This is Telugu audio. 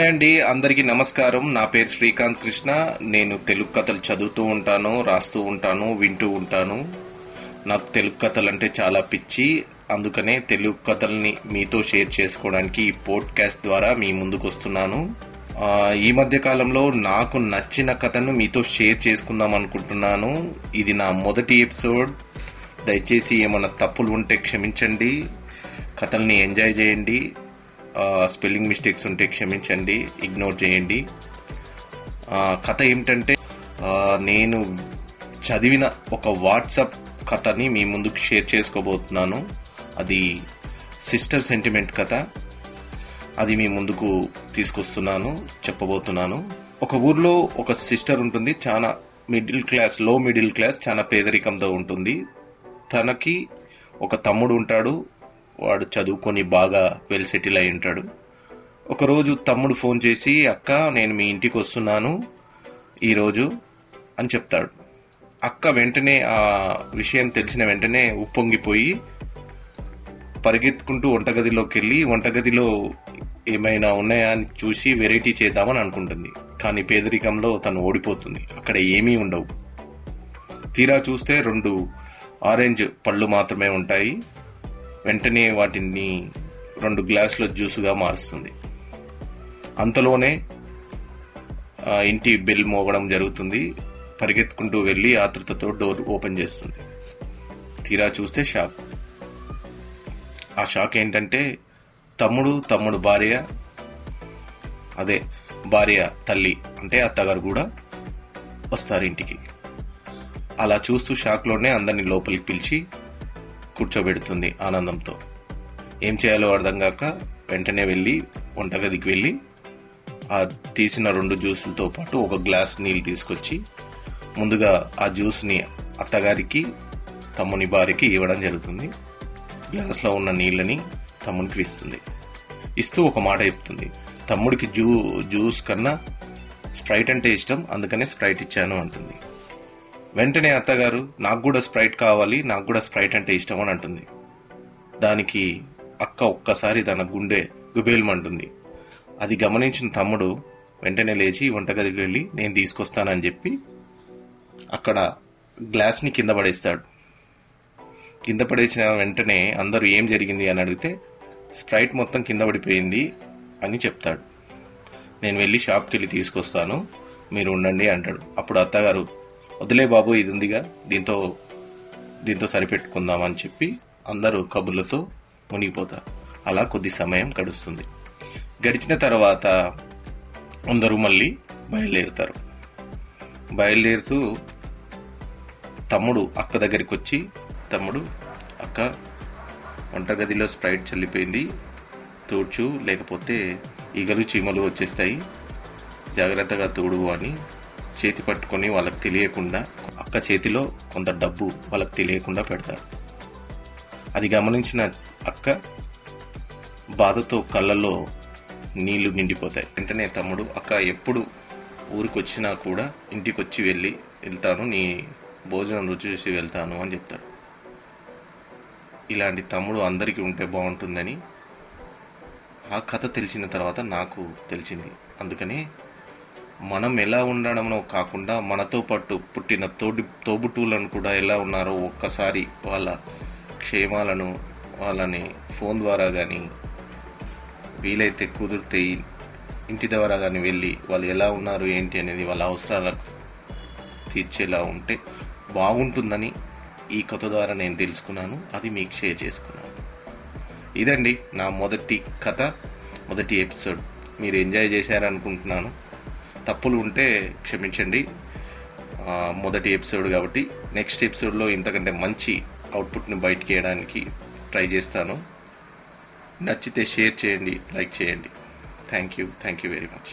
హాయ్ అండి అందరికీ నమస్కారం. నా పేరు శ్రీకాంత్ కృష్ణ. నేను తెలుగు కథలు చదువుతూ ఉంటాను రాస్తూ ఉంటాను వింటూ ఉంటాను. నాకు తెలుగు కథలు అంటే చాలా పిచ్చి. అందుకనే తెలుగు కథల్ని మీతో షేర్ చేసుకోవడానికి ఈ పోడ్కాస్ట్ ద్వారా మీ ముందుకు వస్తున్నాను. ఈ మధ్య కాలంలో నాకు నచ్చిన కథను మీతో షేర్ చేసుకుందాం అనుకుంటున్నాను. ఇది నా మొదటి ఎపిసోడ్. దయచేసి ఏమైనా తప్పులు ఉంటే క్షమించండి. కథల్ని ఎంజాయ్ చేయండి. స్పెల్లింగ్ మిస్టేక్స్ ఉంటే క్షమించండి ఇగ్నోర్ చేయండి. కథ ఏమిటంటే నేను చదివిన ఒక వాట్సాప్ కథని మీ ముందుకు షేర్ చేసుకోబోతున్నాను. అది సిస్టర్ సెంటిమెంట్ కథ. అది మీ ముందుకు తీసుకొస్తున్నాను చెప్పబోతున్నాను. ఒక ఊర్లో ఒక సిస్టర్ ఉంటుంది. చాలా మిడిల్ క్లాస్లో మిడిల్ క్లాస్ చాలా పేదరికంతో ఉంటుంది. తనకి ఒక తమ్ముడు ఉంటాడు. వాడు చదువుకొని బాగా వెల్ సెటిల్ అయి ఉంటాడు. ఒకరోజు తమ్ముడు ఫోన్ చేసి అక్క నేను మీ ఇంటికి వస్తున్నాను ఈరోజు అని చెప్తాడు. అక్క వెంటనే ఆ విషయం తెలిసిన వెంటనే ఉప్పొంగిపోయి పరిగెత్తుకుంటూ వంటగదిలోకి వెళ్ళి వంటగదిలో ఏమైనా ఉన్నాయా అని చూసి వెరైటీ చేద్దామని అనుకుంటుంది. కానీ పేదరికంలో తను ఓడిపోతుంది. అక్కడ ఏమీ ఉండవు. తీరా చూస్తే రెండు ఆరెంజ్ పళ్ళు మాత్రమే ఉంటాయి. వెంటనే వాటిని రెండు గ్లాసుల జ్యూసుగా మారుస్తుంది. అంతలోనే ఇంటి బెల్ మోగడం జరుగుతుంది. పరిగెత్తుకుంటూ వెళ్ళి ఆతృతతో డోర్ ఓపెన్ చేస్తుంది. తీరా చూస్తే షాక్. ఆ షాక్ ఏంటంటే తమ్ముడు తమ్ముడు భార్య అదే భార్య తల్లి అంటే అత్తగారు కూడా వస్తారు ఇంటికి. అలా చూస్తూ షాక్లోనే అందరినీ లోపలికి పిలిచి కూర్చోబెడుతుంది ఆనందంతో. ఏం చేయాలో అర్థం కాక వెంటనే వెళ్ళి వంటగదికి వెళ్ళి ఆ తీసిన రెండు జ్యూసులతో పాటు ఒక గ్లాస్ నీళ్ళు తీసుకొచ్చి ముందుగా ఆ జ్యూస్ని అత్తగారికి తమ్ముని భార్యకి ఇవ్వడం జరుగుతుంది. గ్లాస్లో ఉన్న నీళ్ళని తమ్మునికి ఇస్తుంది. ఇస్తూ ఒక మాట చెప్తుంది. తమ్ముడికి జ్యూ జ్యూస్ కన్నా స్ప్రైట్ అంటే ఇష్టం అందుకనే స్ప్రైట్ ఇచ్చాను అంటుంది. వెంటనే అత్తగారు నాకు కూడా స్ప్రైట్ కావాలి నాకు కూడా స్ప్రైట్ అంటే ఇష్టం అని అంటుంది. దానికి అక్క ఒక్కసారి తన గుండె గుబేల్మంటుంది. అది గమనించిన తమ్ముడు వెంటనే లేచి వంటగదికి వెళ్ళి నేను తీసుకొస్తానని చెప్పి అక్కడ గ్లాస్ని కింద పడేస్తాడు. కింద పడేసిన వెంటనే అందరూ ఏం జరిగింది అని అడిగితే స్ప్రైట్ మొత్తం కింద పడిపోయింది అని చెప్తాడు. నేను వెళ్ళి షాప్కి వెళ్ళి తీసుకొస్తాను మీరు ఉండండి అంటాడు. అప్పుడు అత్తగారు వదిలే బాబు ఇది ఉందిగా దీంతో దీంతో సరిపెట్టుకుందామని చెప్పి అందరూ కబుర్లతో మునిగిపోతారు. అలా కొద్ది సమయం గడుస్తుంది. గడిచిన తర్వాత అందరూ మళ్ళీ బయలుదేరుతారు. బయలుదేరుతూ తమ్ముడు అక్క దగ్గరికి వచ్చి తమ్ముడు అక్క వంటగదిలో స్ప్రైట్ చల్లిపోయింది. తూడ్చు లేకపోతే ఈగలు చీమలు వచ్చేస్తాయి. జాగ్రత్తగా తోడు అని చేతి పట్టుకొని వాళ్ళకి తెలియకుండా అక్క చేతిలో కొంత డబ్బు వాళ్ళకి తెలియకుండా పెడతాడు అది గమనించిన అక్క బాధతో కళ్ళల్లో నీళ్ళు నిండిపోతాయి. వెంటనే తమ్ముడు అక్క ఎప్పుడు ఊరికి వచ్చినా కూడా ఇంటికి వచ్చి వెళ్ళి వెళ్తాను నీ భోజనం రుచి చూసి వెళ్తాను అని చెప్తాడు. ఇలాంటి తమ్ముడు అందరికీ ఉంటే బాగుంటుందని ఆ కథ తెలిసిన తర్వాత నాకు తెలిసింది. అందుకనే మనం ఎలా ఉండడమో కాకుండా మనతో పాటు పుట్టిన తోటి తోబుట్టువులను కూడా ఎలా ఉన్నారో ఒక్కసారి వాళ్ళ క్షేమాలను వాళ్ళని ఫోన్ ద్వారా కానీ వీలైతే కుదిరితే ఇంటి ద్వారా కానీ వెళ్ళి వాళ్ళు ఎలా ఉన్నారు ఏంటి అనేది వాళ్ళ అవసరాలకు తీర్చేలా ఉంటే బాగుంటుందని ఈ కథ ద్వారా నేను తెలుసుకున్నాను. అది మీకు షేర్ చేసుకున్నాను. ఇదండి నా మొదటి కథ మొదటి ఎపిసోడ్. మీరు ఎంజాయ్ చేశారనుకుంటున్నాను. తప్పులు ఉంటే క్షమించండి మొదటి ఎపిసోడ్ కాబట్టి నెక్స్ట్ ఎపిసోడ్లో ఇంతకంటే మంచి అవుట్పుట్ని బయటికి వేయడానికి ట్రై చేస్తాను. నచ్చితే షేర్ చేయండి లైక్ చేయండి. Thank you thank you very much.